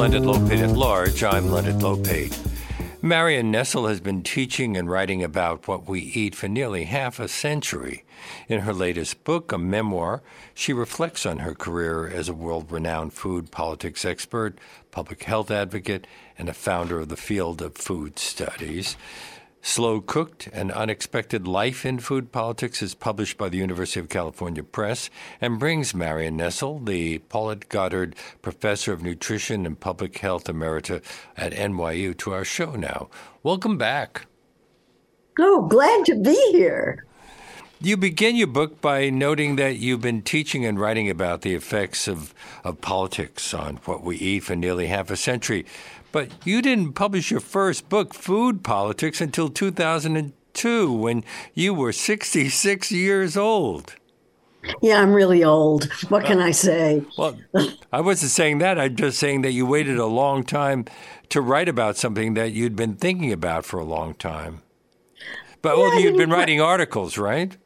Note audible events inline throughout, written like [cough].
Leonard Lopate at Large. I'm Leonard Lopate. Marion Nestle has been teaching and writing about what we eat for nearly half a century. In her latest book, a memoir, she reflects on her career as a world renowned food politics expert, public health advocate, and a founder of the field of food studies. Slow Cooked An Unexpected Life in Food Politics is published by the University of California Press and brings Marion Nestle, the Paulette Goddard Professor of Nutrition and Public Health Emerita at NYU, to our show now. Welcome back. Oh, glad to be here. You begin your book by noting that you've been teaching and writing about the effects of, of politics on what we eat for nearly half a century. But you didn't publish your first book, Food Politics, until 2002 when you were 66 years old. Yeah, I'm really old. What can uh, I say? Well, [laughs] I wasn't saying that. I'm just saying that you waited a long time to write about something that you'd been thinking about for a long time. But yeah, well, you'd been writing articles, right?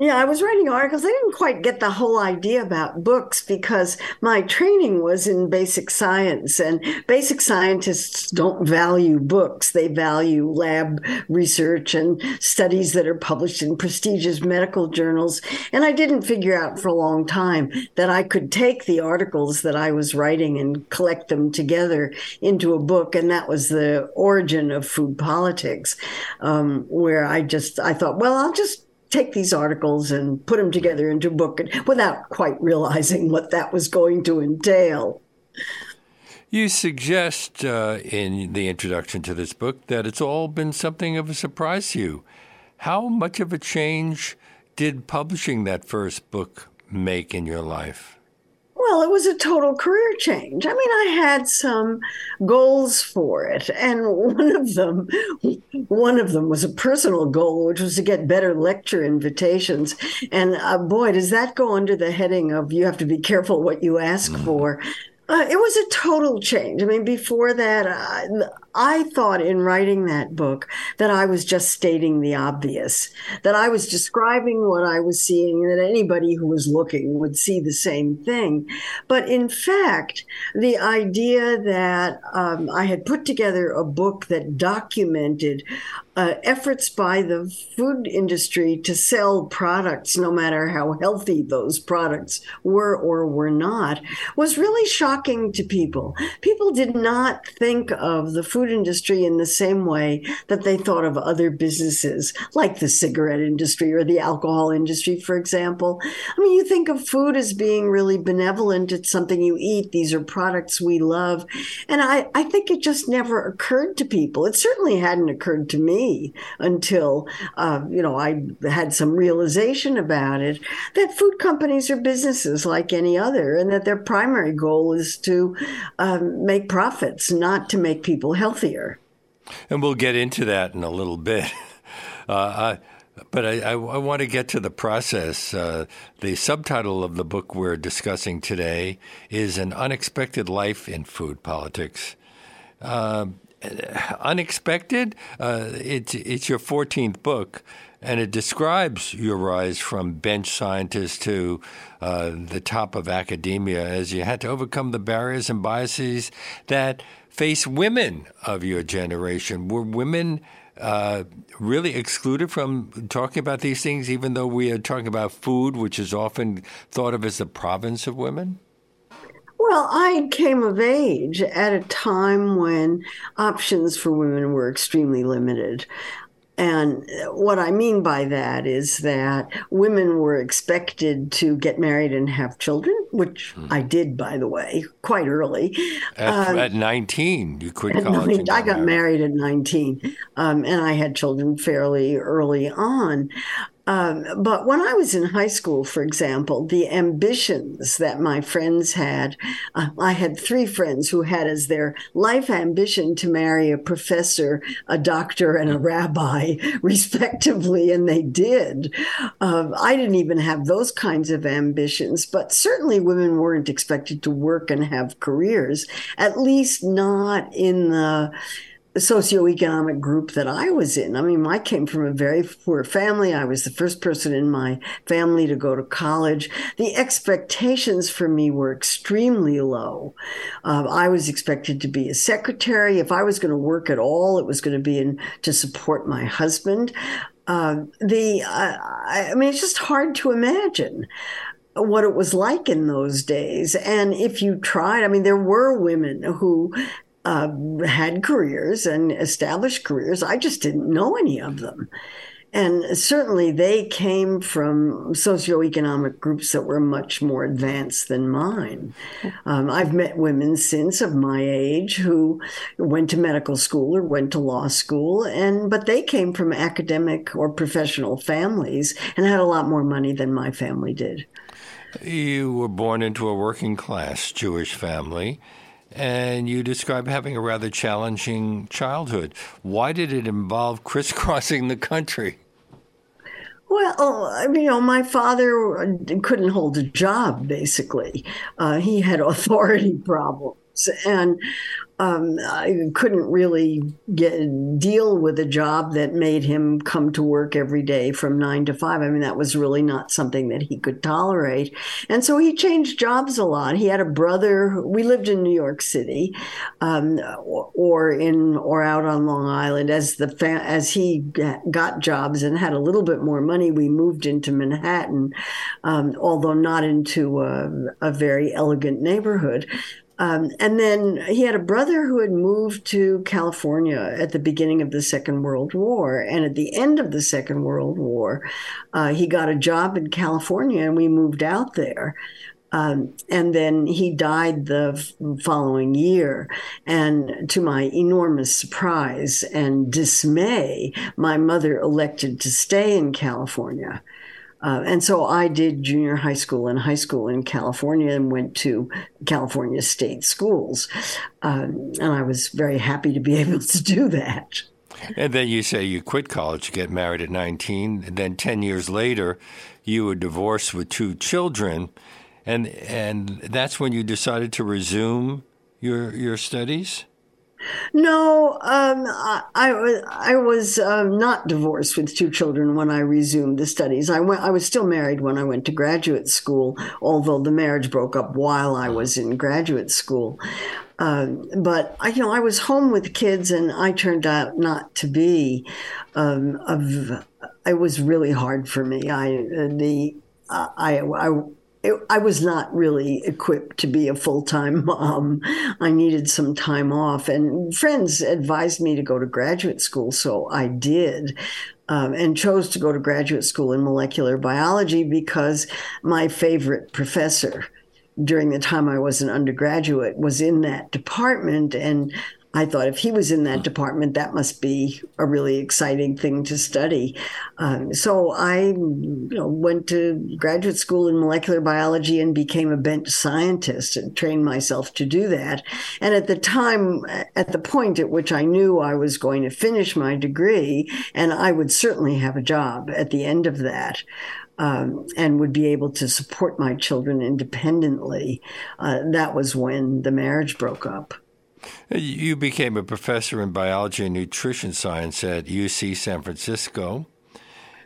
Yeah, I was writing articles. I didn't quite get the whole idea about books because my training was in basic science, and basic scientists don't value books. They value lab research and studies that are published in prestigious medical journals. And I didn't figure out for a long time that I could take the articles that I was writing and collect them together into a book. And that was the origin of food politics, um, where I just I thought, well, I'll just take these articles and put them together into a book without quite realizing what that was going to entail. You suggest uh, in the introduction to this book that it's all been something of a surprise to you. How much of a change did publishing that first book make in your life? Well, it was a total career change. I mean, I had some goals for it, and one of them, one of them was a personal goal, which was to get better lecture invitations. And uh, boy, does that go under the heading of you have to be careful what you ask mm-hmm. for. Uh, it was a total change. I mean, before that, uh, I thought in writing that book that I was just stating the obvious, that I was describing what I was seeing, that anybody who was looking would see the same thing. But in fact, the idea that um, I had put together a book that documented uh, efforts by the food industry to sell products, no matter how healthy those products were or were not, was really shocking to people. People did not think of the food industry in the same way that they thought of other businesses, like the cigarette industry or the alcohol industry, for example. I mean, you think of food as being really benevolent. It's something you eat. These are products we love. And I, I think it just never occurred to people. It certainly hadn't occurred to me until, uh, you know, I had some realization about it that food companies are businesses like any other and that their primary goal is to um, make profits, not to make people healthier. And we'll get into that in a little bit. [laughs] Uh, I, but I, I, I, want to get to the process. Uh, the subtitle of the book we're discussing today is An Unexpected Life in Food Politics. Uh, unexpected. Uh, it's it's your 14th book, and it describes your rise from bench scientist to uh, the top of academia as you had to overcome the barriers and biases that face women of your generation. Were women uh, really excluded from talking about these things, even though we are talking about food, which is often thought of as the province of women? Well, I came of age at a time when options for women were extremely limited. And what I mean by that is that women were expected to get married and have children, which hmm. I did, by the way, quite early. At, um, at 19, you quit college. I got married, married at 19, um, and I had children fairly early on. Um, but when I was in high school, for example, the ambitions that my friends had, uh, I had three friends who had as their life ambition to marry a professor, a doctor, and a rabbi, [laughs] respectively, and they did. Uh, I didn't even have those kinds of ambitions, but certainly women weren't expected to work and have careers, at least not in the socioeconomic group that I was in. I mean, I came from a very poor family. I was the first person in my family to go to college. The expectations for me were extremely low. Uh, I was expected to be a secretary. If I was going to work at all, it was going to be in, to support my husband. Uh, the uh, I mean, it's just hard to imagine what it was like in those days. And if you tried, I mean, there were women who uh, had careers and established careers. I just didn't know any of them. And certainly they came from socioeconomic groups that were much more advanced than mine. Um, I've met women since of my age who went to medical school or went to law school, and but they came from academic or professional families and had a lot more money than my family did. You were born into a working class Jewish family and you describe having a rather challenging childhood. Why did it involve crisscrossing the country? Well, you know, my father couldn't hold a job, basically. Uh, he had [laughs] authority problems. And um, I couldn't really get deal with a job that made him come to work every day from nine to five. I mean, that was really not something that he could tolerate, and so he changed jobs a lot. He had a brother. We lived in New York City, um, or in or out on Long Island. As the as he got jobs and had a little bit more money, we moved into Manhattan, um, although not into a, a very elegant neighborhood. Um, and then he had a brother who had moved to California at the beginning of the Second World War. And at the end of the Second World War, uh, he got a job in California and we moved out there. Um, and then he died the following year. And to my enormous surprise and dismay, my mother elected to stay in California. Uh, and so I did junior high school and high school in California and went to California state schools. Um, and I was very happy to be [laughs] able to do that. And then you say you quit college, get married at 19, and then 10 years later, you were divorced with two children. And, and that's when you decided to resume your, your studies? No, um, I, I, I was um, not divorced with two children when I resumed the studies. I went. I was still married when I went to graduate school, although the marriage broke up while I was in graduate school. Um, but I, you know, I was home with kids, and I turned out not to be. Um, of, it was really hard for me. I the uh, I, I it, I was not really equipped to be a full time [laughs] mom. I needed some time off, and friends advised me to go to graduate school, so I did. Um, and chose to go to graduate school in molecular biology because my favorite professor during the time I was an undergraduate was in that department. And I thought if he was in that department, that must be a really exciting thing to study. Um, so I you know, went to graduate school in molecular biology and became a bench scientist and trained myself to do that. And at the time, at the point at which I knew I was going to finish my degree, and I would certainly have a job at the end of that. Um, and would be able to support my children independently. Uh, that was when the marriage broke up. You became a professor in biology and nutrition science at UC San Francisco,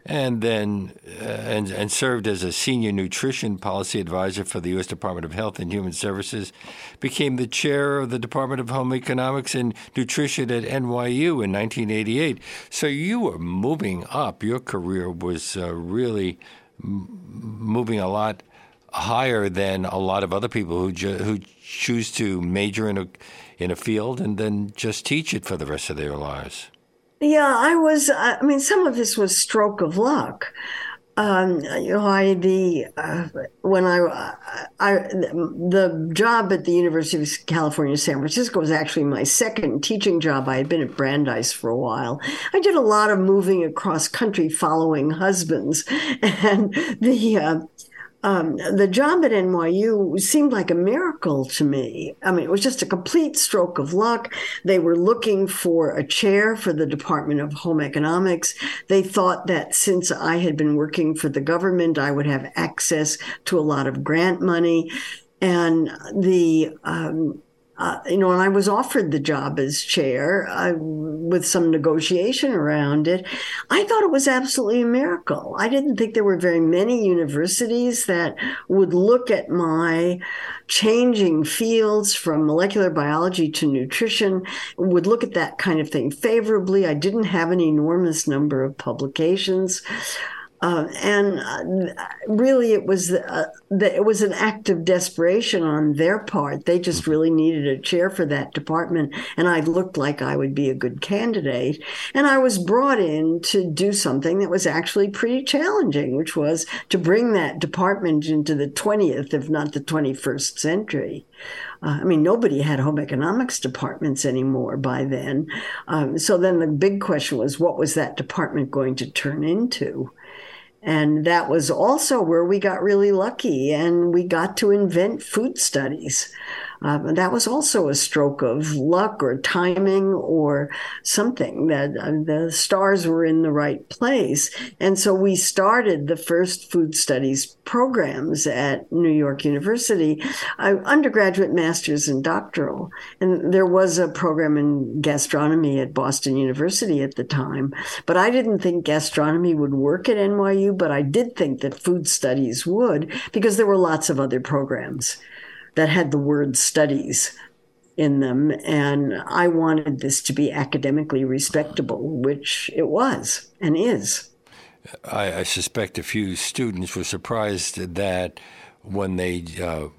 and then uh, and, and served as a senior nutrition policy advisor for the U.S. Department of Health and Human Services. Became the chair of the Department of Home Economics and Nutrition at NYU in 1988. So you were moving up. Your career was uh, really m- moving a lot higher than a lot of other people who ju- who choose to major in a in a field and then just teach it for the rest of their lives. Yeah, I was. I mean, some of this was stroke of luck. Um, you know, I the uh, when I, I the job at the University of California, San Francisco was actually my second teaching job. I had been at Brandeis for a while. I did a lot of moving across country, following husbands, [laughs] and the uh, um, the job at NYU seemed like a miracle to me. I mean, it was just a complete stroke of luck. They were looking for a chair for the Department of Home Economics. They thought that since I had been working for the government, I would have access to a lot of grant money. And the um, uh, you know, and I was offered the job as chair uh, with some negotiation around it. I thought it was absolutely a miracle. I didn't think there were very many universities that would look at my changing fields from molecular biology to nutrition, would look at that kind of thing favorably. I didn't have an enormous number of publications. Uh, and uh, really, it was uh, the, it was an act of desperation on their part. They just mm-hmm. really needed a chair for that department, and I looked like I would be a good candidate. And I was brought in to do something that was actually pretty challenging, which was to bring that department into the twentieth, if not the twenty-first century. Uh, I mean, nobody had home economics departments anymore by then. Um, so then the big question was, what was that department going to turn into? And that was also where we got really lucky and we got to invent food studies. Uh, that was also a stroke of luck or timing or something that uh, the stars were in the right place. And so we started the first food studies programs at New York University, uh, undergraduate, master's, and doctoral. And there was a program in gastronomy at Boston University at the time. But I didn't think gastronomy would work at NYU, but I did think that food studies would because there were lots of other programs that had the word studies in them. And I wanted this to be academically respectable, which it was and is. I, I suspect a few students were surprised that when they uh,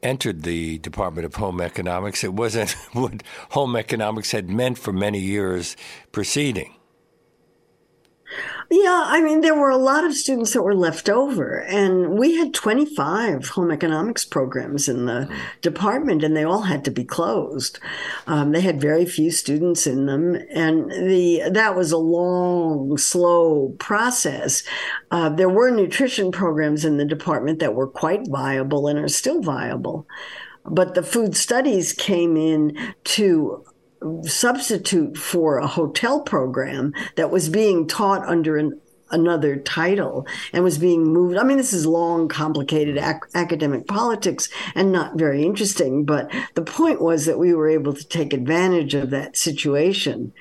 entered the Department of Home Economics, it wasn't [laughs] what home economics had meant for many years preceding. Yeah, I mean, there were a lot of students that were left over, and we had 25 home economics programs in the department, and they all had to be closed. Um, they had very few students in them, and the that was a long, slow process. Uh, there were nutrition programs in the department that were quite viable and are still viable, but the food studies came in to substitute for a hotel program that was being taught under an another title and was being moved. I mean, this is long, complicated ac- academic politics and not very interesting, but the point was that we were able to take advantage of that situation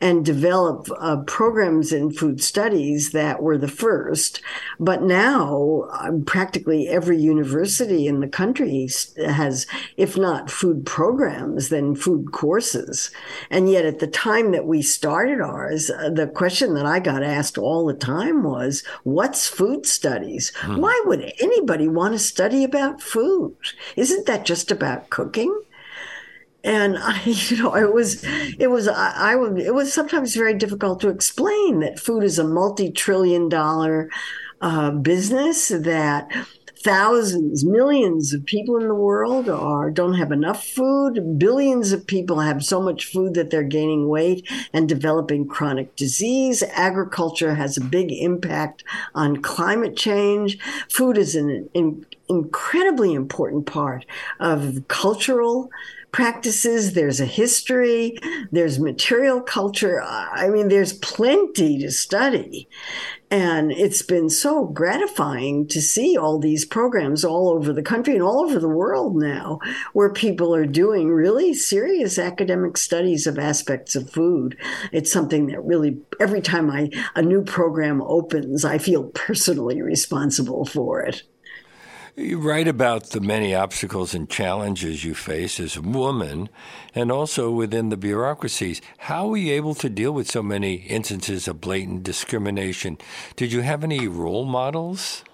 and develop uh, programs in food studies that were the first. But now, um, practically every university in the country has, if not food programs, then food courses. And yet, at the time that we started ours, uh, the question that I got asked all the time was, What's food studies? Hmm. Why would anybody want to study about food? Isn't that just about cooking? and [laughs] I, you know, it was, it was, I, I would, it was sometimes very difficult to explain that food is a multi-trillion-dollar uh, business that thousands, millions of people in the world are don't have enough food. Billions of people have so much food that they're gaining weight and developing chronic disease. Agriculture has a big impact on climate change. Food is an, an incredibly important part of cultural practices, there's a history, there's material culture. I mean, there's plenty to study. And it's been so gratifying to see all these programs all over the country and all over the world now, where people are doing really serious academic studies of aspects of food. It's something that really, every time I, a new program opens, I feel personally responsible for it. You write about the many obstacles and challenges you face as a woman and also within the bureaucracies. How were you able to deal with so many instances of blatant discrimination? Did you have any role models?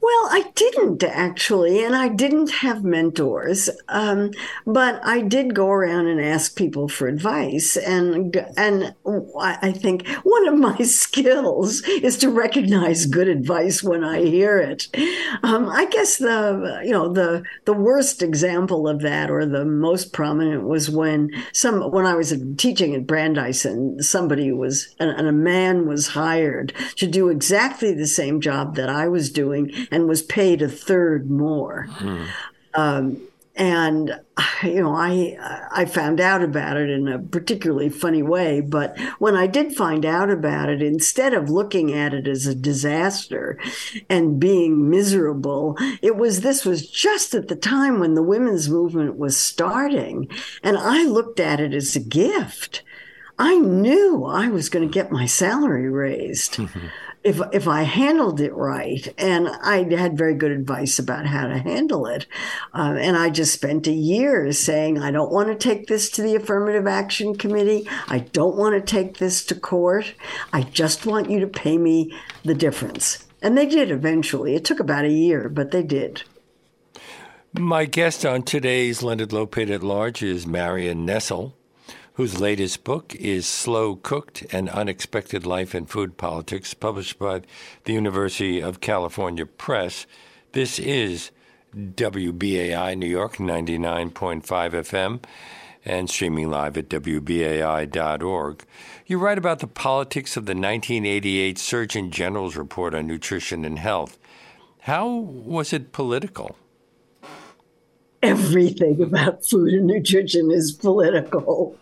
Well, I didn't actually, and I didn't have mentors, um, but I did go around and ask people for advice, and and I think one of my [laughs] skills is to recognize good advice when I hear it. Um, I guess the you know the the worst example of that, or the most prominent, was when some when I was teaching at Brandeis, and somebody was and, and a man was hired to do exactly the same job that I was doing and was paid a third more. Hmm. Um, and you know i i found out about it in a particularly funny way but when i did find out about it instead of looking at it as a disaster and being miserable it was this was just at the time when the women's movement was starting and i looked at it as a gift i knew i was going to get my salary raised [laughs] if if I handled it right, and I had very good advice about how to handle it, uh, and I just spent a year saying I don't want to take this to the affirmative action committee. I don't want to take this to court. I just want you to pay me the difference, and they did eventually. It took about a year, but they did. My guest on today's Leonard Lopate at Large is Marion Nestle whose latest book is Slow Cooked An Unexpected Life in Food Politics, published by the University of California Press. This is WBAI New York 99.5 FM and streaming live at WBAI.org. You write about the politics of the 1988 Surgeon General's report on nutrition and health. How was it political? Everything about food and nutrition is political.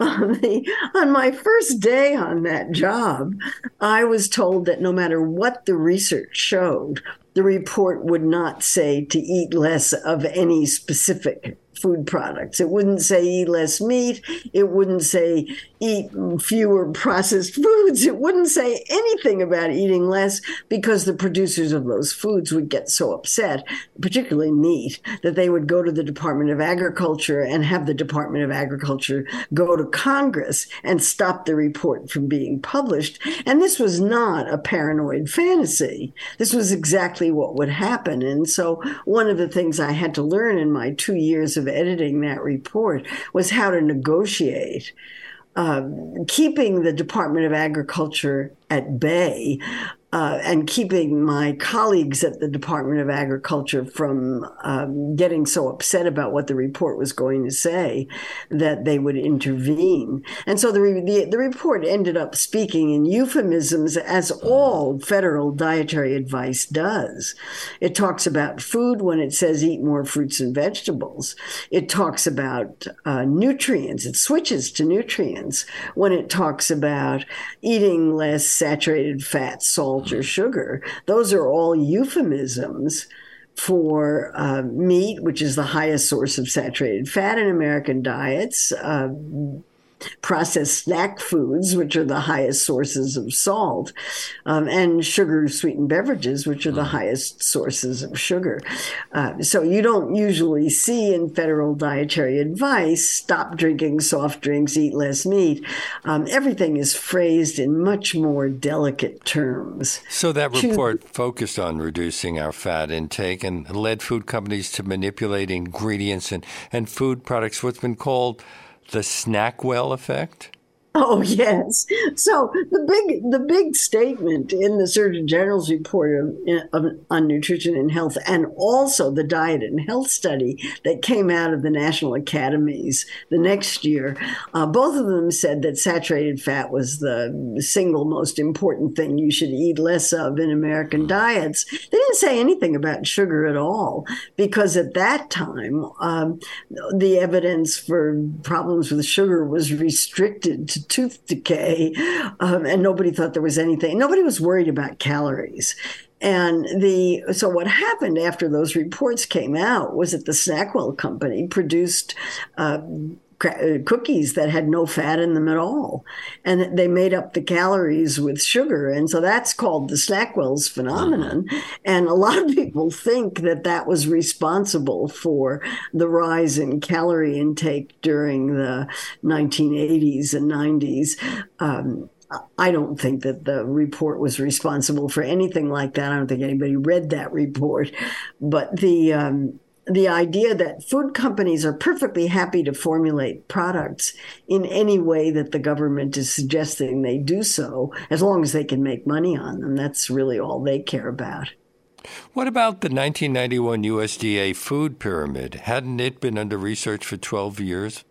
on, the, on my first day on that job, I was told that no matter what the research showed, the report would not say to eat less of any specific food products. It wouldn't say eat less meat. It wouldn't say eat fewer processed [laughs] foods. It wouldn't say anything about eating less because the producers of those foods would get so upset, particularly meat, that they would go to the Department of Agriculture and have the Department of Agriculture go to Congress and stop the report from being published. And this was not a paranoid fantasy. This was exactly what would happen. And so one of the things I had to learn in my two years of of editing that report was how to negotiate. Uh, keeping the Department of Agriculture at bay uh, and keeping my colleagues at the Department of Agriculture from um, getting so upset about what the report was going to say that they would intervene. And so the, the, the report ended up speaking in euphemisms, as all federal dietary advice does. It talks about food when it says eat more fruits and vegetables. It talks about uh, nutrients. It switches to nutrients when it talks about eating less saturated fat, salt, or sugar. Those are all euphemisms for uh, meat, which is the highest source of saturated fat in American diets. Uh, processed snack foods, which are the highest sources of salt, um, and sugar sweetened beverages, which are the mm. highest sources of sugar. Uh, so you don't usually see in federal dietary advice stop drinking soft drinks, eat less meat. Um, everything is phrased in much more delicate terms. So that report focused on reducing our fat intake and led food companies to manipulate ingredients and, and food products, what's been called the Snackwell effect? [laughs] Oh yes. So the big the big statement in the Surgeon General's report of, of, on nutrition and health, and also the diet and health study that came out of the national academies the next year, uh, both of them said that saturated fat was the single most important thing you should eat less of in American diets. They didn't say anything about sugar at all because at that time um, the evidence for problems with sugar was restricted to tooth decay, um, and nobody thought there was anything. Nobody was worried about calories. And the so what happened after those reports came out was that the Snackwell company produced uh, cookies that had no fat in them at all. And they made up the calories with sugar. And so that's called the Snackwell's phenomenon. And a lot of people think that that was responsible for the rise in calorie intake during the 1980s and 90s. Um, I don't think that the report was responsible for anything like that. I don't think anybody read that report. But the um, the idea that food companies are perfectly happy to formulate products in any way that the government is suggesting they do so, as long as they can make money on them. That's really all they care about. What about the 1991 USDA food pyramid? Hadn't it been under research for 12 years?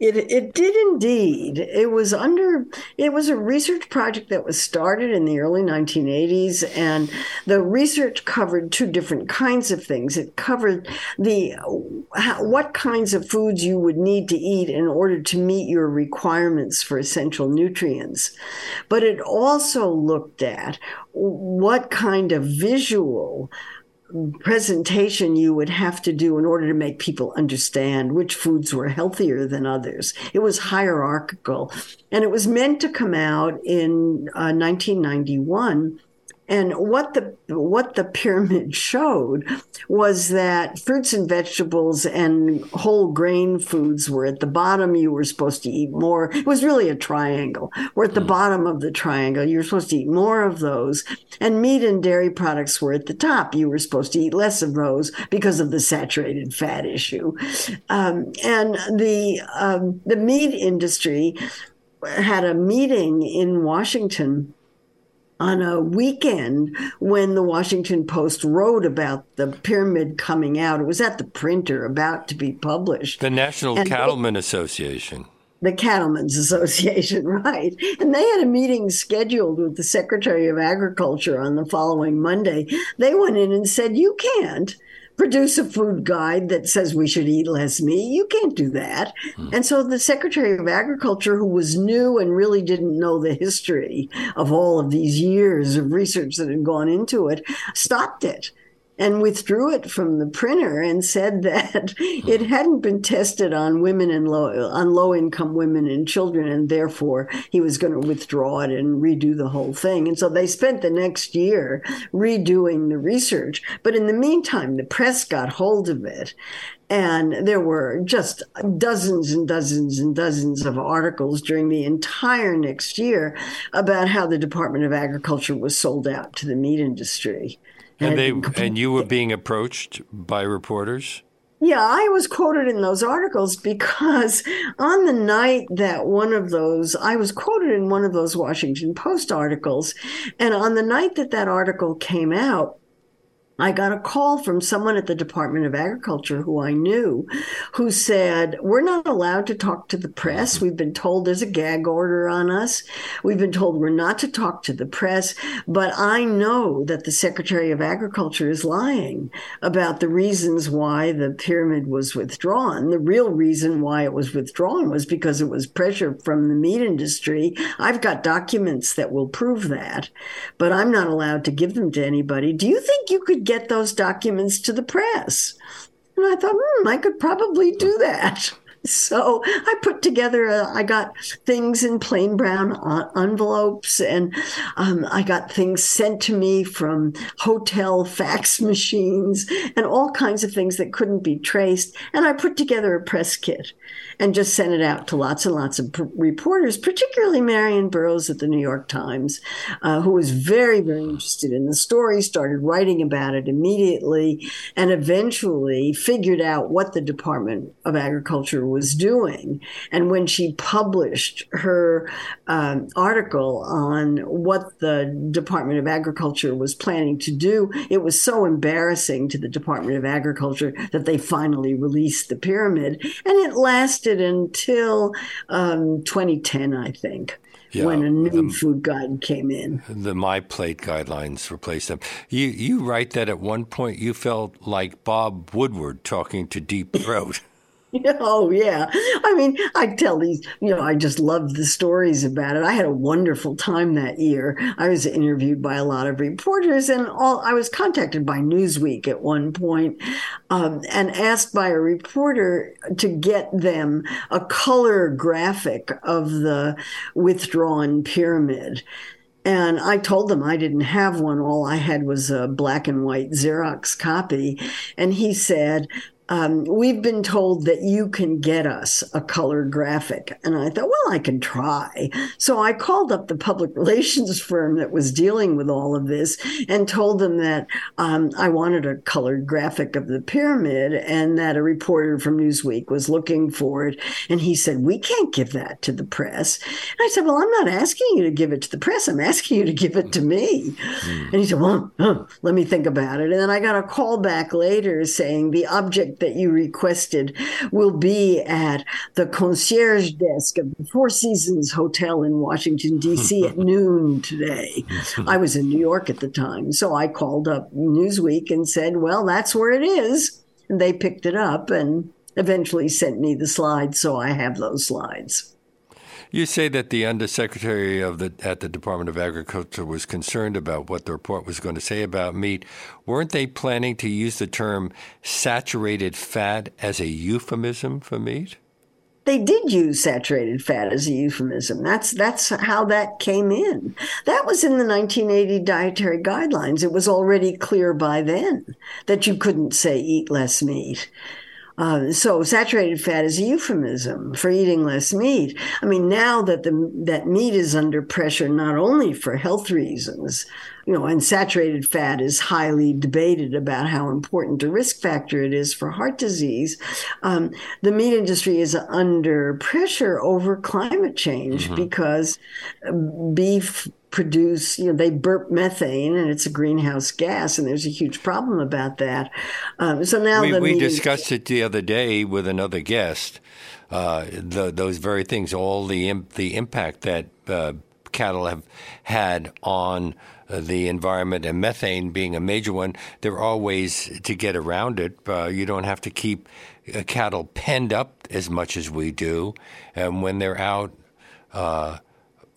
It it did indeed. It was under it was a research project that was started in the early 1980s and the research covered two different kinds of things. It covered the what kinds of foods you would need to eat in order to meet your requirements for essential nutrients. But it also looked at what kind of visual presentation you would have to do in order to make people understand which foods were healthier than others. It was hierarchical, and it was meant to come out in uh, 1991 and what the what the pyramid [laughs] showed was that fruits and vegetables and whole grain foods were at the bottom. You were supposed to eat more. It was really a triangle. We're at the mm. bottom of the triangle. You were supposed to eat more of those. And meat and dairy products were at the top. You were supposed to eat less of those because of the saturated fat issue. Um, and the um, the meat industry had a meeting in Washington on a weekend when the Washington Post wrote about the pyramid coming out. It was at the printer about to be published. The National and Cattlemen Association. The Cattlemen's Association, [laughs] right. And they had a meeting scheduled with the Secretary of Agriculture on the following Monday. They went in and said, You can't produce a food guide that says we should eat less meat. You can't do that. Hmm. And so the Secretary of Agriculture, who was new and really didn't know the history of all of these years of research that had gone into it, stopped it and withdrew it from the printer and said that [laughs] it hadn't been tested on women and low on low income women and children and therefore he was going to withdraw it and redo the whole thing and so they spent the next year redoing the research but in the meantime the press got hold of it and there were just dozens and dozens and dozens of articles during the entire next year about how the Department of Agriculture was sold out to the meat industry. And they and you were being approached by reporters? Yeah, I was quoted in those articles because on the night that one of those, I was quoted in one of those Washington Post articles. And on the night that that article came out, I got a call from someone at the Department of Agriculture who I knew who said, We're not allowed to talk to the press. We've been told there's a gag order on us. We've been told we're not to talk to the press. But I know that the Secretary of Agriculture is lying about the reasons why the pyramid was withdrawn. The real reason why it was withdrawn was because it was pressure from the meat industry. I've got documents that will prove that, but I'm not allowed to give them to anybody. Do you think you could get those documents to the press. And I thought, hmm, I could probably do that. So I put together, a, I got things in plain brown envelopes and um, I got things sent to me from hotel fax [laughs] machines and all kinds of things that couldn't be traced. And I put together a press kit and just sent it out to lots and lots of reporters, particularly Marian Burros at the New York Times, uh, who was very, very interested in the story, started writing about it immediately, and eventually figured out what the Department of Agriculture was doing. And when she published her um, article on what the Department of Agriculture was planning to do, it was so embarrassing to the Department of Agriculture that they finally released the pyramid. And it lasted until um, 2010, I think. Yeah, when a new the, food guide came in. The My Plate guidelines replaced them. You you write that at one point you felt like Bob Woodward talking to Deep Throat. [laughs] [laughs] Oh yeah. I mean, I tell these, you know, I just love the stories about it. I had a wonderful time that year. I was interviewed by a lot of reporters and all I was contacted by Newsweek at one point, um, and asked by a reporter to get them a color graphic of the withdrawn pyramid. And I told them I didn't have one. All I had was a black and white Xerox copy. And he said, um, we've been told that you can get us a color graphic. And I thought, well, I can try. So I called up the public [laughs] relations firm that was dealing with all of this and told them that um, I wanted a colored graphic of the pyramid and that a reporter from Newsweek was looking for it. And he said, we can't give that to the press. And I said, well, I'm not asking you to give it to the press. I'm asking you to give it to me. Mm. And he said, well, let me think about it. And then I got a call back later saying the object that you requested will be at the concierge desk of the Four Seasons Hotel in Washington, D.C. [laughs] at noon today. I was in New York at the time, so I called up Newsweek and said, Well, that's where it is. And they picked it up and eventually sent me the slides, so I have those slides. You say that the undersecretary of the at the Department of Agriculture was concerned about what the report was going to say about meat. Weren't they planning to use the term saturated fat as a euphemism for meat? They did use saturated fat as a euphemism. That's that's how that came in. That was in the 1980 dietary guidelines. It was already clear by then that you couldn't say eat less meat. Uh, so saturated fat is a euphemism for eating less meat. I mean, now that the that meat is under pressure, not only for health reasons, you know, and saturated fat is highly debated about how important a risk factor it is for heart disease. Um, the meat industry is under pressure over climate change mm-hmm. because beef produce, you know, they burp methane and it's a greenhouse gas, and there's a huge problem about that. Um, so now we, we meeting- discussed it the other day with another guest. Uh, the, those very things, all the the impact that uh, cattle have had on uh, the environment, and methane being a major one. There are ways to get around it. Uh, you don't have to keep uh, cattle penned up as much as we do, and when they're out uh,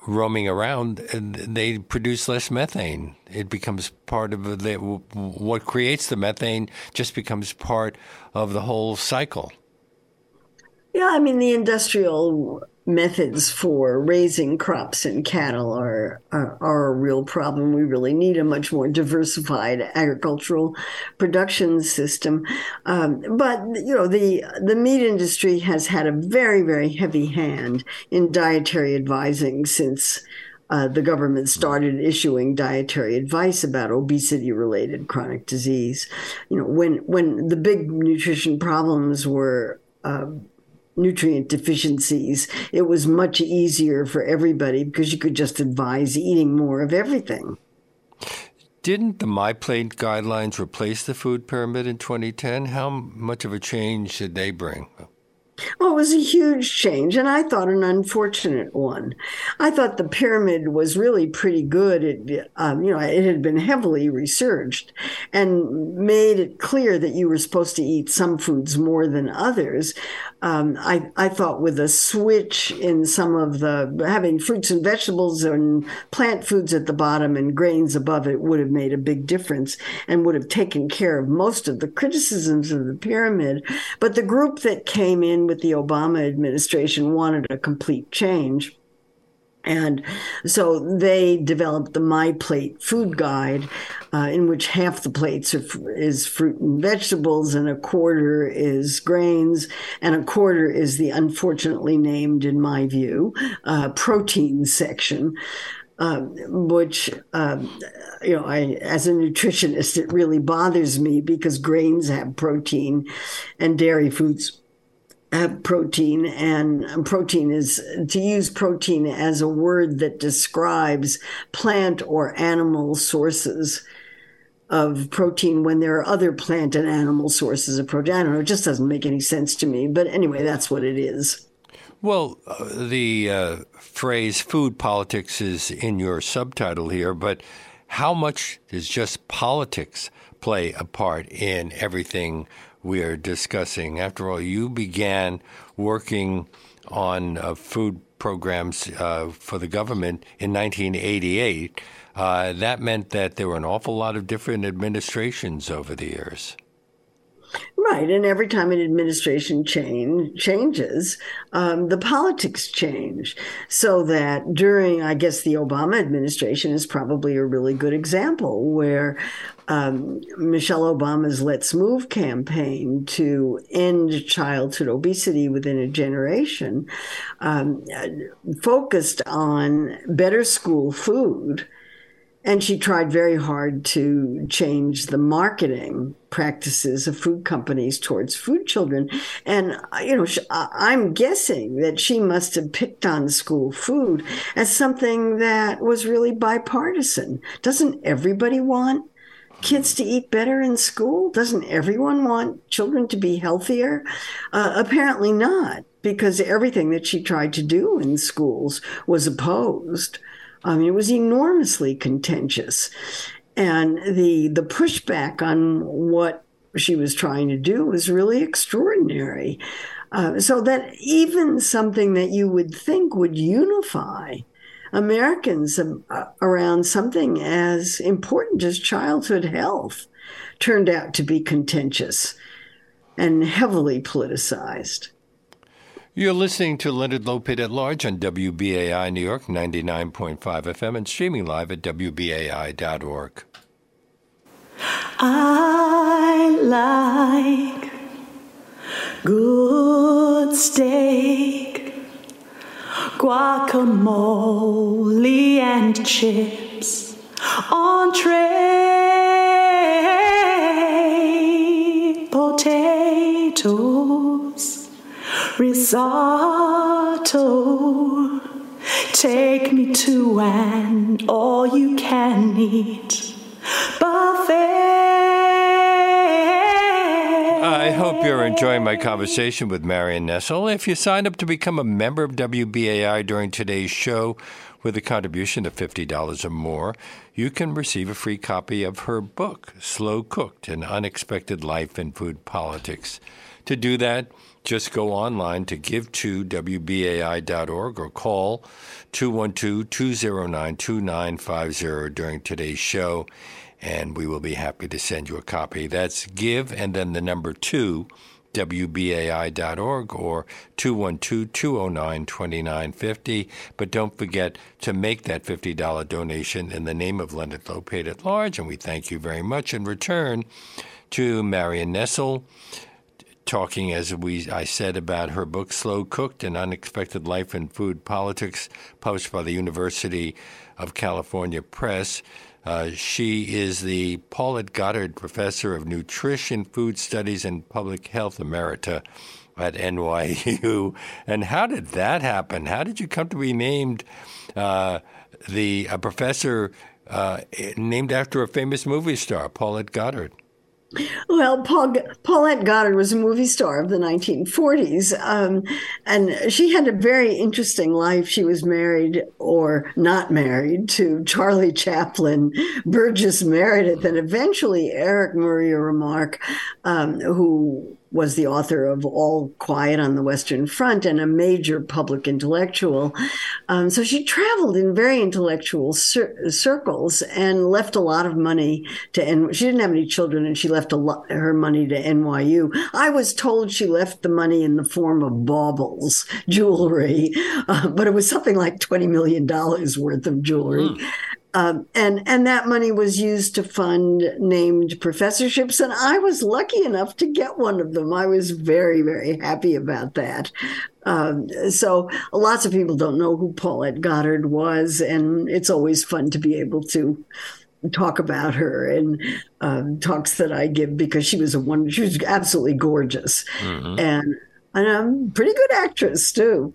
roaming around, they produce less methane. It becomes part of the, what creates the methane. Just becomes part of the whole cycle. Yeah, I mean the industrial methods for raising crops and cattle are, are, are a real problem. We really need a much more diversified agricultural production system. Um, but you know, the the meat industry has had a very very heavy hand in dietary advising since. Uh, the government started issuing dietary advice about obesity related chronic disease. You know, when when the big nutrition problems were uh, nutrient deficiencies, it was much easier for everybody because you could just advise eating more of everything. Didn't the MyPlate guidelines replace the food pyramid in 2010? How much of a change did they bring? Well, it was a huge change, and I thought an unfortunate one. I thought the pyramid was really pretty good. It, um, you know, it had been heavily researched and made it clear that you were supposed to eat some foods more than others. Um, I, I thought with a switch in some of the having fruits and vegetables and plant foods at the bottom and grains above it would have made a big difference and would have taken care of most of the criticisms of the pyramid. But the group that came in with the Obama administration wanted a complete change. And so they developed the MyPlate food guide, uh, in which half the plates are, is fruit and vegetables, and a quarter is grains, and a quarter is the unfortunately named, in my view, uh, protein section. Um, which um, you know, I as a nutritionist, it really bothers me because grains have protein, and dairy foods have protein, and protein is to use protein as a word that describes plant or animal sources of protein when there are other plant and animal sources of protein. I don't know, it just doesn't make any sense to me. But anyway, that's what it is. Well, uh, the uh, phrase food politics is in your subtitle here, but how much does just politics play a part in everything we are discussing. After all, you began working on uh, food programs uh, for the government in 1988. Uh, that meant that there were an awful lot of different administrations over the years. Right, and every time an administration change changes, um, the politics change. So that during, I guess, the Obama administration is probably a really good example where um, Michelle Obama's Let's Move campaign to end childhood obesity within a generation um, focused on better school food and she tried very hard to change the marketing practices of food companies towards food children. And, you know, I'm guessing that she must have picked on school food as something that was really bipartisan. Doesn't everybody want kids to eat better in school? Doesn't everyone want children to be healthier? Uh, apparently not, because everything that she tried to do in schools was opposed. I mean, it was enormously contentious. And the the pushback on what she was trying to do was really extraordinary. Uh, so that even something that you would think would unify Americans uh, around something as important as childhood health turned out to be contentious and heavily politicized. You're listening to Leonard Lopate at Large on WBAI New York 99.5 FM and streaming live at WBAI.org. I like good steak, guacamole, and chips on potatoes, risotto. Take me to an all you can eat I hope you're enjoying my conversation with Marion Nestle. If you sign up to become a member of WBAI during today's show with a contribution of $50 or more, you can receive a free copy of her book, Slow Cooked An Unexpected Life in Food Politics. To do that, just go online to give2wbai.org or call 212 209 2950 during today's show and we will be happy to send you a copy. That's give and then the number two, WBAI.org or 212 209 2950. But don't forget to make that $50 donation in the name of Leonard Lopate at Large, and we thank you very much in return to Marion Nestle. Talking as we I said about her book Slow Cooked An Unexpected Life in Food Politics, published by the University of California Press. Uh, she is the Paulette Goddard Professor of Nutrition, Food Studies, and Public Health Emerita at NYU. [laughs] And how did that happen? How did you come to be named uh, the a professor uh, named after a famous movie star, Paulette Goddard? Well, Paul, Paulette Goddard was a movie star of the 1940s, um, and she had a very interesting life. She was married or not married to Charlie Chaplin, Burgess Meredith, and eventually Eric Maria Remarque, um, who was the author of All Quiet on the Western Front and a major public intellectual. Um, so she traveled in very intellectual cir- circles and left a lot of money to N. She didn't have any children, and she left a lot her money to NYU. I was told she left the money in the form of baubles, jewelry, [laughs] uh, but it was something like twenty million dollars worth of jewelry. Mm. Um, and and that money was used to fund named professorships, and I was lucky enough to get one of them. I was very very happy about that. Um, so lots of people don't know who Paulette Goddard was, and it's always fun to be able to talk about her and um, talks that I give because she was a one. She was absolutely gorgeous, mm-hmm. and and a pretty good actress too.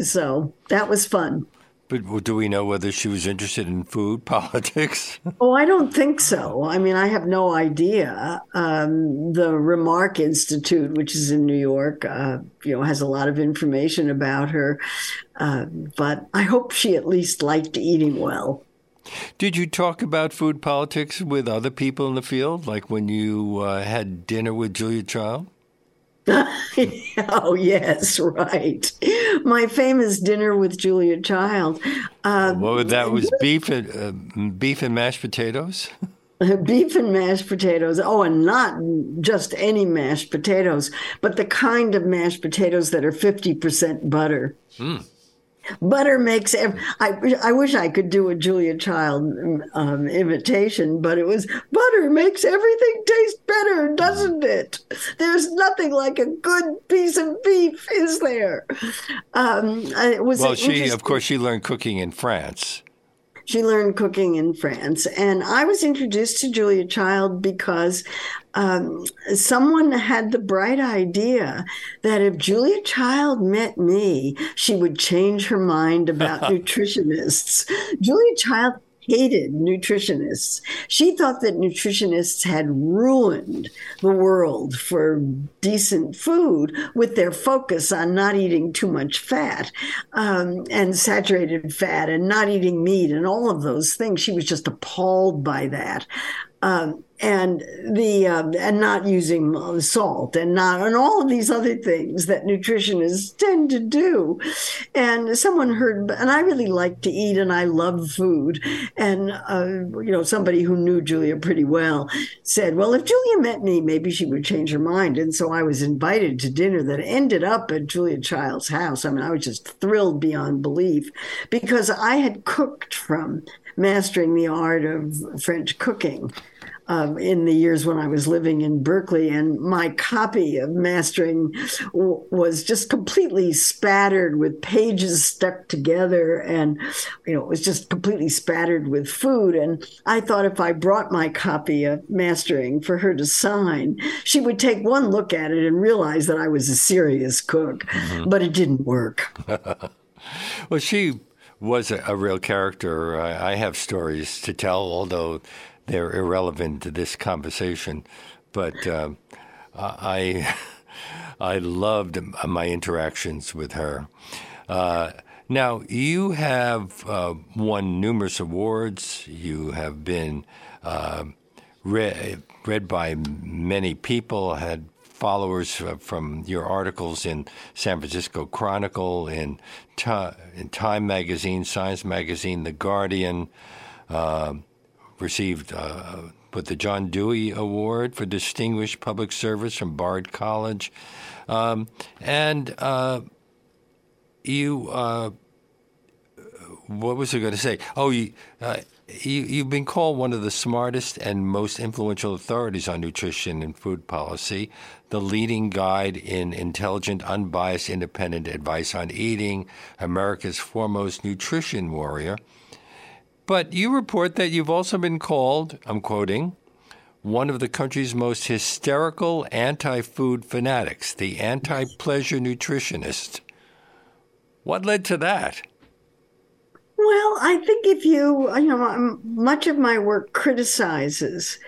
So that was fun. But do we know whether she was interested in food [laughs] politics? oh, I don't think so. I mean, I have no idea. Um, the Remarque Institute, which is in New York, uh, you know, has a lot of information about her. Uh, but I hope she at least liked eating well. Did you talk about food politics with other people in the field, like when you uh, had dinner with Julia Child? [laughs] oh yes, right. My famous dinner with Julia Child. Uh, what that was [laughs] beef and uh, beef and mashed potatoes. [laughs] beef and mashed potatoes. Oh, and not just any mashed potatoes, but the kind of mashed potatoes that are fifty percent butter. Mm. Butter makes. Every, I I wish I could do a Julia Child um, imitation, but it was butter makes everything taste better, doesn't it? There's nothing like a good piece of beef, is there? Um, it was well, she of course she learned cooking in France. She learned cooking in France. And I was introduced to Julia Child because um, someone had the bright idea that if Julia Child met me, she would change her mind about [laughs] nutritionists. Julia Child hated nutritionists. She thought that nutritionists had ruined the world for decent food with their focus on not eating too much fat um, and saturated fat and not eating meat and all of those things. She was just appalled by that. Um, and the uh, and not using salt and not and all of these other things that nutritionists tend to do. And someone heard and i really like to eat and i love food. And uh, you know somebody who knew julia pretty well said well if julia met me maybe she would change her mind. And so i was invited to dinner that ended up at julia child's house. I mean i was just thrilled beyond belief because i had cooked from mastering the art of french cooking um, in the years when I was living in Berkeley, and my copy of Mastering w- was just completely spattered with pages stuck together, and you know it was just completely spattered with food. And I thought if I brought my copy of Mastering for her to sign, she would take one look at it and realize that I was a serious cook. Mm-hmm. But it didn't work. [laughs] well, she was a, a real character. I, I have stories to tell, although they're irrelevant to this conversation. But uh, I, I loved my interactions with her. Uh, now, you have uh, won numerous awards. You have been uh, read, read by many people, had followers from your articles in San Francisco Chronicle, in, in Time Magazine, Science Magazine, The Guardian. Uh, received uh, the John Dewey Award for Distinguished Public Service from Bard College, um, and uh, you. Uh, what was I going to say? Oh, you, uh, you, you've been called one of the smartest and most influential authorities on nutrition and food policy, the leading guide in intelligent, unbiased, independent advice on eating, America's foremost nutrition warrior. But you report that you've also been called, I'm quoting, one of the country's most hysterical anti food fanatics, the anti pleasure nutritionist. What led to that? Well, I think if you, you know, um, much of my work criticizes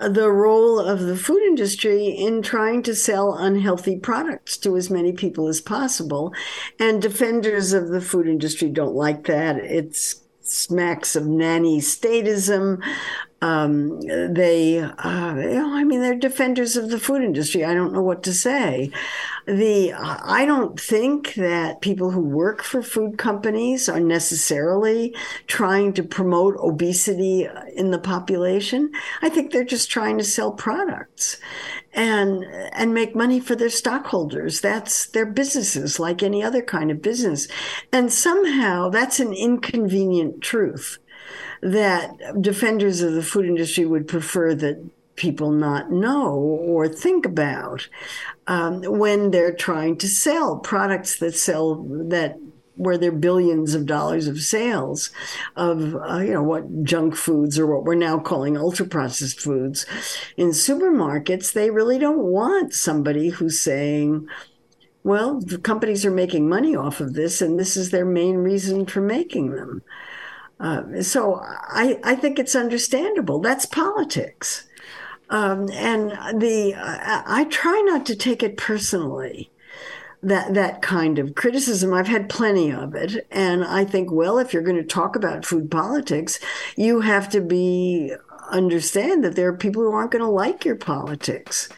the role of the food industry in trying to sell unhealthy products to as many people as possible. And defenders of the food industry don't like that. It's smacks of nanny statism. Um, they, uh, you know, I mean, they're defenders of the food industry. I don't know what to say. The I don't think that people who work for food companies are necessarily trying to promote obesity in the population. I think they're just trying to sell products and and make money for their stockholders. That's their businesses, like any other kind of business. And somehow that's an inconvenient truth that defenders of the food industry would prefer that people not know or think about um, when they're trying to sell products that sell that where there are billions of dollars of sales of uh, you know what junk foods or what we're now calling ultra processed foods in supermarkets they really don't want somebody who's saying well the companies are making money off of this and this is their main reason for making them uh, so I, I think it's understandable that's politics um, and the uh, I try not to take it personally that that kind of criticism. I've had plenty of it, and I think, well, if you're going to talk about food politics, you have to be understand that there are people who aren't going to like your politics.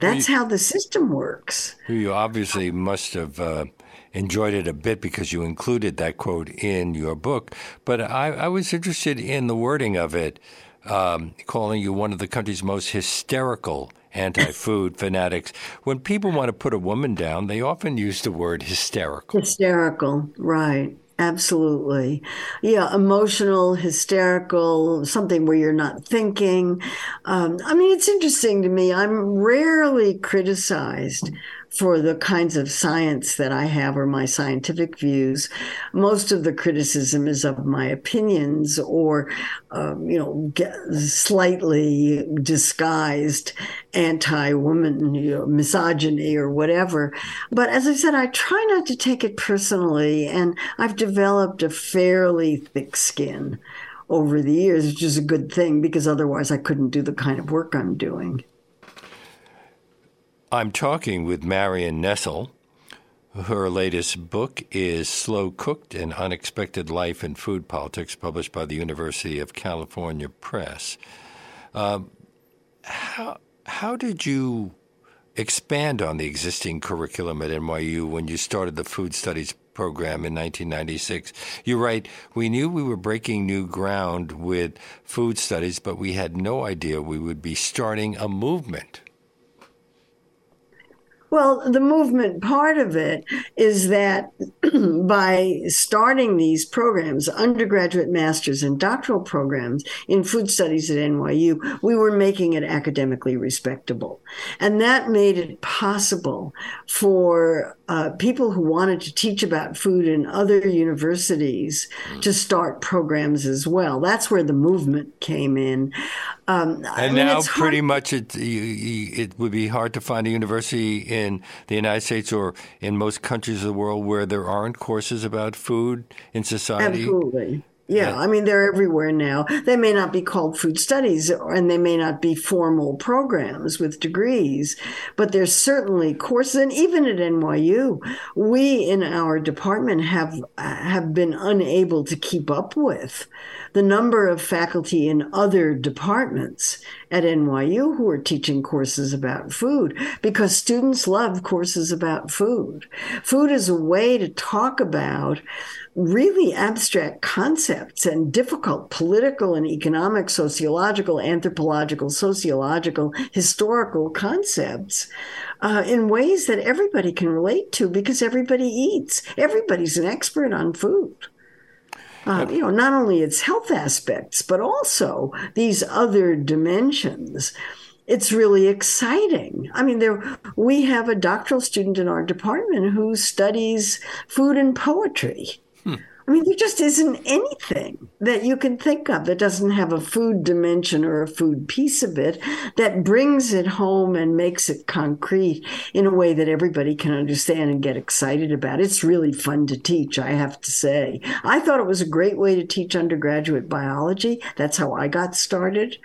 That's you, how the system works. You obviously must have. Uh, enjoyed it a bit because you included that quote in your book. But I, I was interested in the wording of it, um, calling you one of the country's most hysterical anti food [laughs] fanatics. When people want to put a woman down, they often use the word hysterical. Hysterical, right. Absolutely. Yeah, emotional, hysterical, something where you're not thinking. Um, I mean, it's interesting to me. I'm rarely criticized for the kinds of science that I have or my scientific views. Most of the criticism is of my opinions or, um, you know, slightly disguised anti woman, you know, misogyny or whatever. But as I said, I try not to take it personally, and I've developed a fairly thick skin over the years, which is a good thing because otherwise I couldn't do the kind of work I'm doing. I'm talking with Marion Nestle. Her latest book is Slow Cooked An Unexpected Life in Food Politics, published by the University of California Press. Um, how, how did you expand on the existing curriculum at NYU when you started the food studies program in 1996. You're right. We knew we were breaking new ground with food studies, but we had no idea we would be starting a movement. Well, the movement part of it is that [clears throat] by starting these programs, undergraduate, master's, and doctoral programs in food studies at NYU, we were making it academically respectable. And that made it possible for uh, people who wanted to teach about food in other universities mm. to start programs as well. That's where the movement came in. Um, and I mean, now, pretty much, it, it would be hard to find a university in the United States or in most countries of the world where there aren't courses about food in society. Absolutely. Yeah, I mean, they're everywhere now. They may not be called food studies and they may not be formal programs with degrees, but there's certainly courses. And even at NYU, we in our department have, have been unable to keep up with the number of faculty in other departments at NYU who are teaching courses about food because students love courses about food. Food is a way to talk about really abstract concepts and difficult political and economic, sociological, anthropological, sociological, historical concepts uh, in ways that everybody can relate to because everybody eats. Everybody's an expert on food. Uh, you know, not only its health aspects, but also these other dimensions it's really exciting. I mean, there we have a doctoral student in our department who studies food and poetry. I mean, there just isn't anything that you can think of that doesn't have a food dimension or a food piece of it that brings it home and makes it concrete in a way that everybody can understand and get excited about. It's really fun to teach, I have to say. I thought it was a great way to teach undergraduate biology. That's how I got started.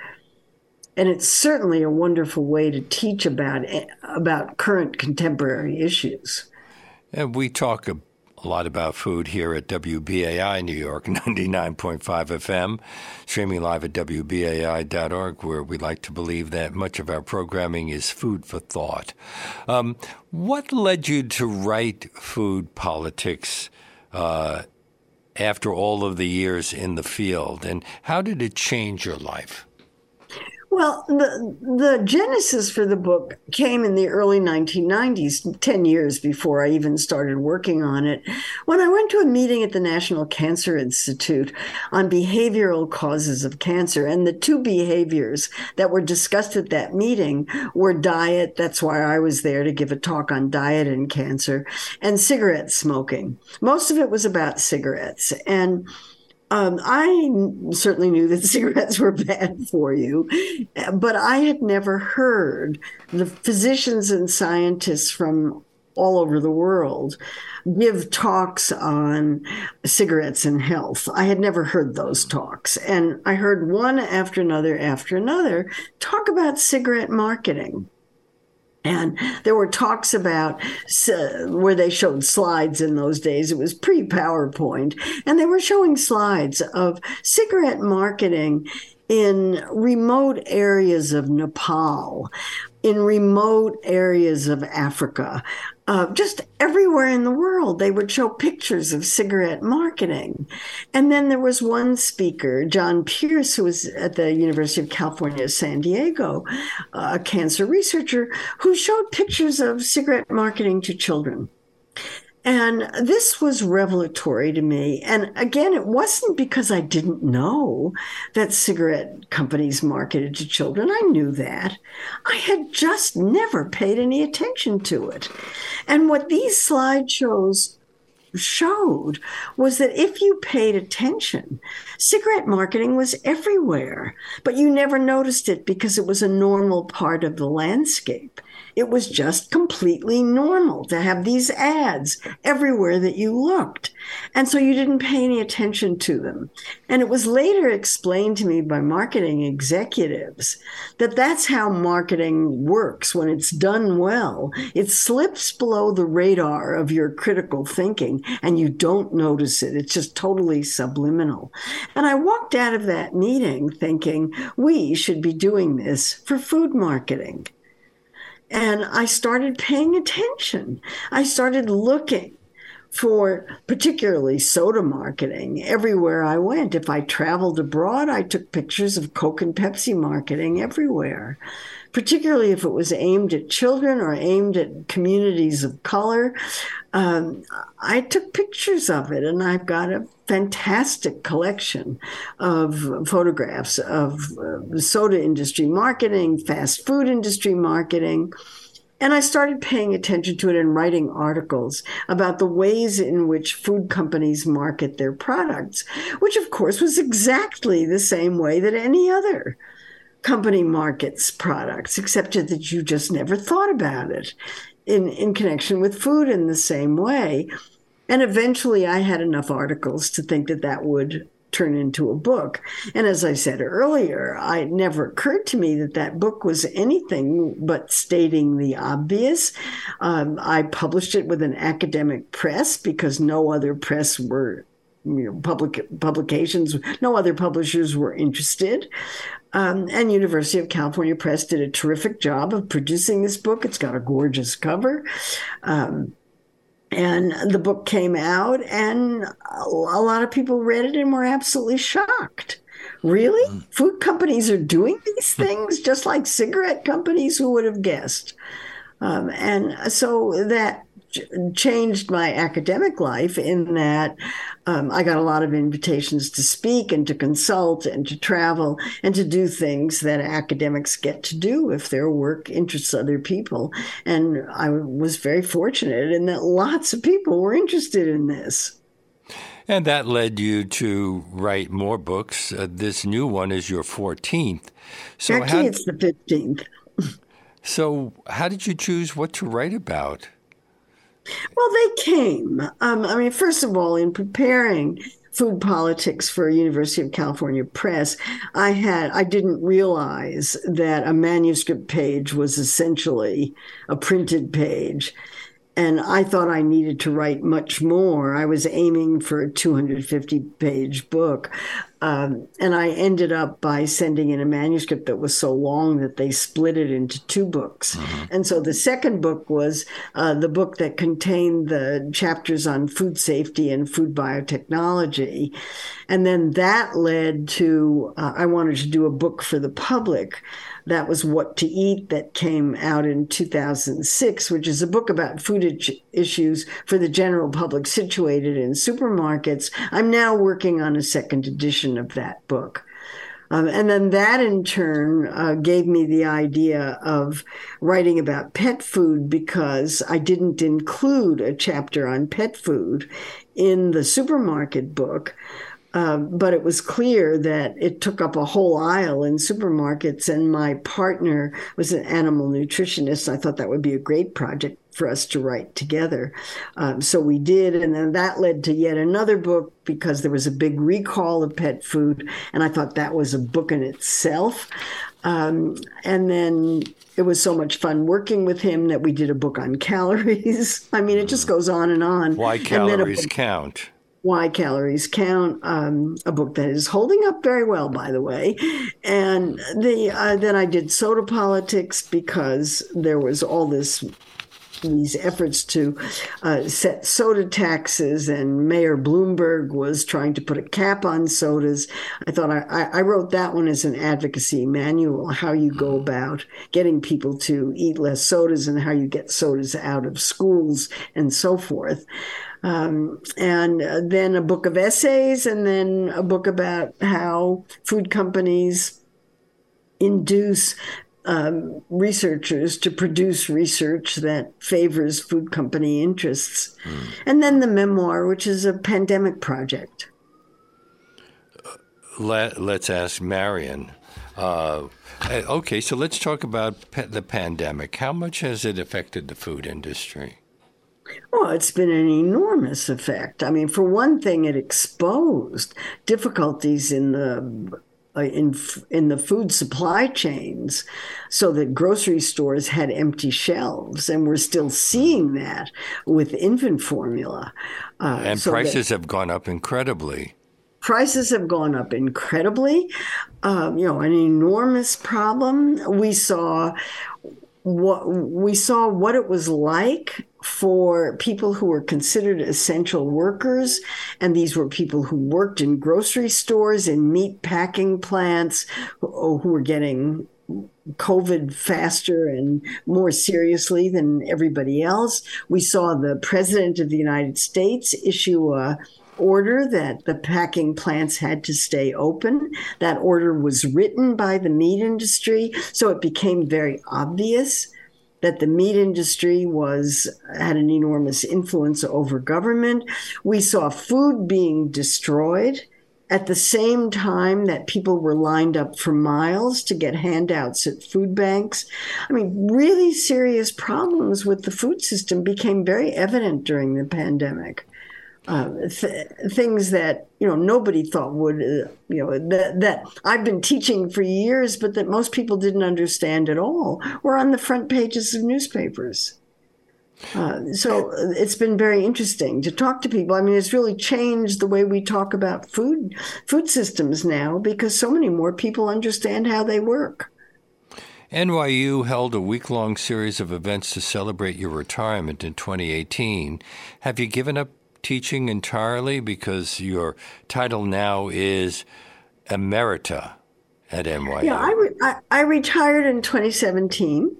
And it's certainly a wonderful way to teach about eh, about current contemporary issues. And we talk a lot about food here at WBAI New York [laughs] 99.5 FM, streaming live at WBAI.org, where we like to believe that much of our programming is food for thought. Um, what led you to write food politics uh, after all of the years in the field, and how did it change your life? Well, the, the genesis for the book came in the early 1990s, 10 years before I even started working on it, when I went to a meeting at the National Cancer Institute on behavioral causes of cancer. And the two behaviors that were discussed at that meeting were diet, that's why I was there to give a talk on diet and cancer, and cigarette smoking. Most of it was about cigarettes. And um, I certainly knew that [laughs] cigarettes were bad for you, but I had never heard the physicians and scientists from all over the world give talks on cigarettes and health. I had never heard those talks. And I heard one after another after another talk about cigarette marketing. And there were talks about where they showed slides in those days. It was pre PowerPoint. And they were showing slides of cigarette marketing in remote areas of Nepal, in remote areas of Africa, uh, just everywhere in the world, they would show pictures of cigarette marketing. And then there was one speaker, John Pierce, who was at the University of California, San Diego, a cancer researcher, who showed pictures of cigarette marketing to children. And this was revelatory to me. And again, it wasn't because I didn't know that cigarette companies marketed to children. I knew that. I had just never paid any attention to it. And what these slideshows showed was that if you paid attention, cigarette marketing was everywhere, but you never noticed it because it was a normal part of the landscape. It was just completely normal to have these ads everywhere that you looked. And so you didn't pay any attention to them. And it was later explained to me by marketing executives that that's how marketing works when it's done well. It slips below the radar of your critical thinking and you don't notice it. It's just totally subliminal. And I walked out of that meeting thinking we should be doing this for food marketing. And I started paying attention. I started looking for particularly soda marketing everywhere I went. If I traveled abroad, I took pictures of Coke and Pepsi marketing everywhere, particularly if it was aimed at children or aimed at communities of color. Um, I took pictures of it, and I've got a fantastic collection of photographs of uh, soda industry marketing, fast food industry marketing. And I started paying attention to it and writing articles about the ways in which food companies market their products, which of course was exactly the same way that any other company markets products, except that you just never thought about it in, in connection with food in the same way. And eventually I had enough articles to think that that would turn into a book. And as I said earlier, it never occurred to me that that book was anything but stating the obvious. Um, I published it with an academic press because no other press were. You know, public publications, no other publishers were interested. Um, and University of California Press did a terrific job of producing this book. It's got a gorgeous cover. Um, and the book came out, and a lot of people read it and were absolutely shocked. Really? Mm. Food companies are doing these [laughs] things just like cigarette companies? Who would have guessed? Um, and so that changed my academic life in that um, I got a lot of invitations to speak and to consult and to travel and to do things that academics get to do if their work interests other people. And I was very fortunate in that lots of people were interested in this. And that led you to write more books. Uh, this new one is your 14th. So Actually, how, it's the 15th. [laughs] so, how did you choose what to write about? Well, they came. Um, I mean, first of all, in preparing food politics for University of California Press, I had I didn't realize that a manuscript page was essentially a printed page and I thought I needed to write much more. I was aiming for a 250 page book. Um, and I ended up by sending in a manuscript that was so long that they split it into two books. Mm-hmm. And so the second book was uh, the book that contained the chapters on food safety and food biotechnology. And then that led to, uh, I wanted to do a book for the public that was What to Eat, that came out in 2006, which is a book about food issues for the general public situated in supermarkets. I'm now working on a second edition of that book. Um, and then that in turn uh, gave me the idea of writing about pet food because I didn't include a chapter on pet food in the supermarket book. Um, but it was clear that it took up a whole aisle in supermarkets, and my partner was an animal nutritionist. I thought that would be a great project for us to write together. Um, so we did, and then that led to yet another book because there was a big recall of pet food, and I thought that was a book in itself. Um, and then it was so much fun working with him that we did a book on calories. [laughs] I mean, it just goes on and on. Why calories count? Why Calories Count, um, a book that is holding up very well, by the way. And the uh, then I did Soda Politics because there was all this these efforts to uh, set soda taxes, and Mayor Bloomberg was trying to put a cap on sodas. I thought I, I wrote that one as an advocacy manual how you go about getting people to eat less sodas and how you get sodas out of schools and so forth. Um, and uh, then a book of essays, and then a book about how food companies induce um, researchers to produce research that favors food company interests. Mm. And then the memoir, which is a pandemic project. Let, us ask Marion. Uh, okay, so let's talk about pe- the pandemic. How much has it affected the food industry? Well, it's been an enormous effect. I mean, for one thing, it exposed difficulties in the uh, in in the food supply chains, so that grocery stores had empty shelves, and we're still seeing that with infant formula. Uh, and so prices have gone up incredibly. Prices have gone up incredibly. Um, you know, an enormous problem. We saw what we saw what it was like for people who were considered essential workers and these were people who worked in grocery stores in meat packing plants who, oh, who were getting COVID faster and more seriously than everybody else. We saw the president of the United States issue a order that the packing plants had to stay open. That order was written by the meat industry, so it became very obvious that the meat industry was had an enormous influence over government. We saw food being destroyed at the same time that people were lined up for miles to get handouts at food banks. I mean, really serious problems with the food system became very evident during the pandemic uh, th- things that you know nobody thought would uh, you know that that I've been teaching for years, but that most people didn't understand at all, were on the front pages of newspapers. Uh, so it's been very interesting to talk to people. I mean, it's really changed the way we talk about food food systems now because so many more people understand how they work. NYU held a week long series of events to celebrate your retirement in 2018. Have you given up teaching entirely because your title now is Emerita at NYU. Yeah, I, re- I, I retired in 2017,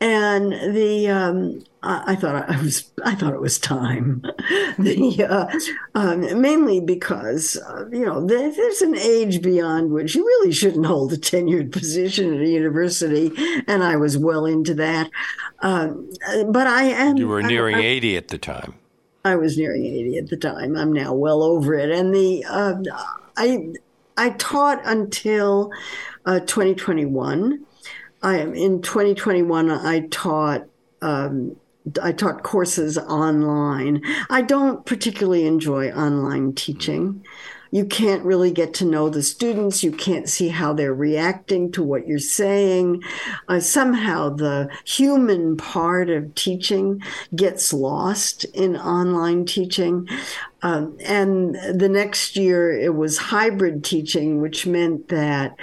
and the um, I, I, thought I was I thought it was time. [laughs] the uh, um, mainly because uh, you know there, there's an age beyond which you really shouldn't hold a tenured position at a university, and I was well into that. Um, but I am. You were nearing I, 80 at the time. I was nearing 80 at the time. I'm now well over it. And the uh, I I taught until uh, 2021. I in 2021 I taught um, I taught courses online. I don't particularly enjoy online teaching you can't really get to know the students. You can't see how they're reacting to what you're saying. Uh, somehow the human part of teaching gets lost in online teaching. Um, and the next year it was hybrid teaching, which meant that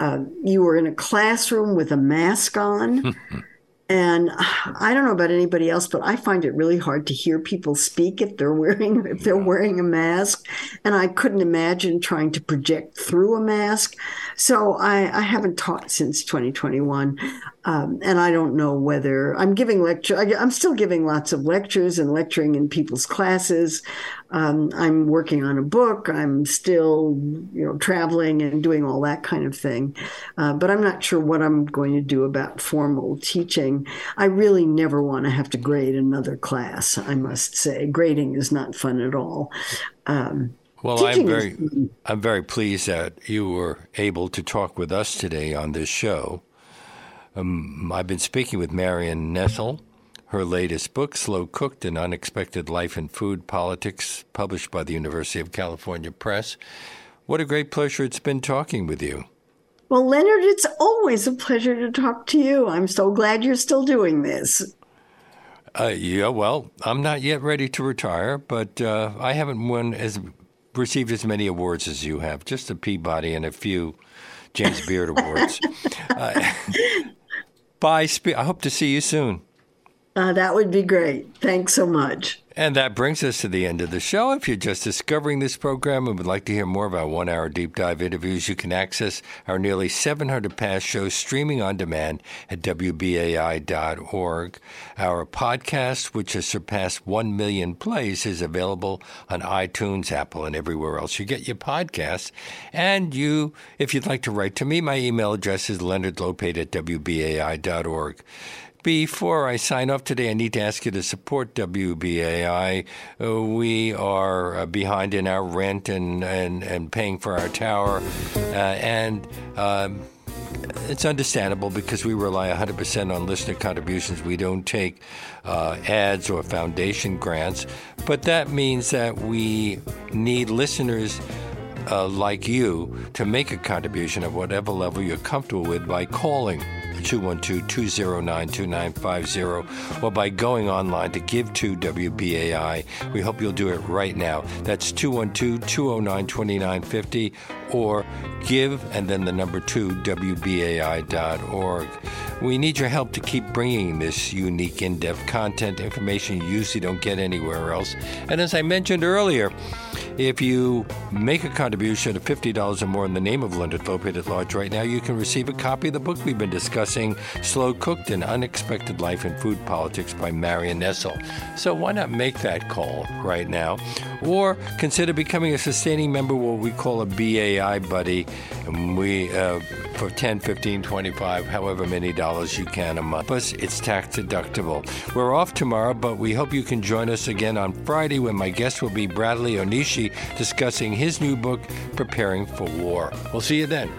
uh, you were in a classroom with a mask on. [laughs] And I don't know about anybody else, but I find it really hard to hear people speak if they're wearing if they're wearing a mask. And I couldn't imagine trying to project through a mask. So I, I haven't taught since 2021. Um, and I don't know whether I'm giving lecture. I, am still giving lots of lectures and lecturing in people's classes. Um, I'm working on a book. I'm still, you know, traveling and doing all that kind of thing. Uh, but I'm not sure what I'm going to do about formal teaching. I really never want to have to grade another class. I must say, grading is not fun at all. Um, well, I'm very, I'm very pleased that you were able to talk with us today on this show. Um, I've been speaking with Marion Nestle. Her latest book, Slow Cooked An Unexpected Life in Food Politics, published by the University of California Press. What a great pleasure it's been talking with you. Well, Leonard, it's always a pleasure to talk to you. I'm so glad you're still doing this. Uh, yeah, well, I'm not yet ready to retire, but uh, I haven't won as received as many awards as you have. Just a Peabody and a few James Beard [laughs] awards. Uh, Bye. I hope to see you soon. Uh, that would be great. Thanks so much. And that brings us to the end of the show. If you're just discovering this program and would like to hear more of our one hour deep dive interviews, you can access our nearly 700 past shows streaming on demand at WBAI.org. Our podcast, which has surpassed 1 million plays, is available on iTunes, Apple, and everywhere else you get your podcasts. And you, if you'd like to write to me, my email address is leonardlopate at WBAI.org. Before I sign off today, I need to ask you to support WBAI. Uh, we are uh, behind in our rent and, and, and paying for our tower. Uh, and um, it's understandable because we rely 100% on listener contributions. We don't take uh, ads or foundation grants. But that means that we need listeners. Uh, like you to make a contribution at whatever level you're comfortable with by calling 212 209 2950 or by going online to give to WBAI. We hope you'll do it right now. That's 212 209 2950 or give and then the number two, WBAI.org. We need your help to keep bringing this unique, in depth content, information you usually don't get anywhere else. And as I mentioned earlier, if you make a contribution of $50 or more in the name of Leonard Lopate at Large right now, you can receive a copy of the book we've been discussing, Slow Cooked and Unexpected Life in Food Politics by Marion Nestle. So why not make that call right now? Or consider becoming a sustaining member, what we call a BAI buddy. And we, uh, for 10, 15, 25, however many dollars you can a month. Plus, it's tax deductible. We're off tomorrow, but we hope you can join us again on Friday when my guest will be Bradley Onishi discussing his new book, Preparing for War. We'll see you then.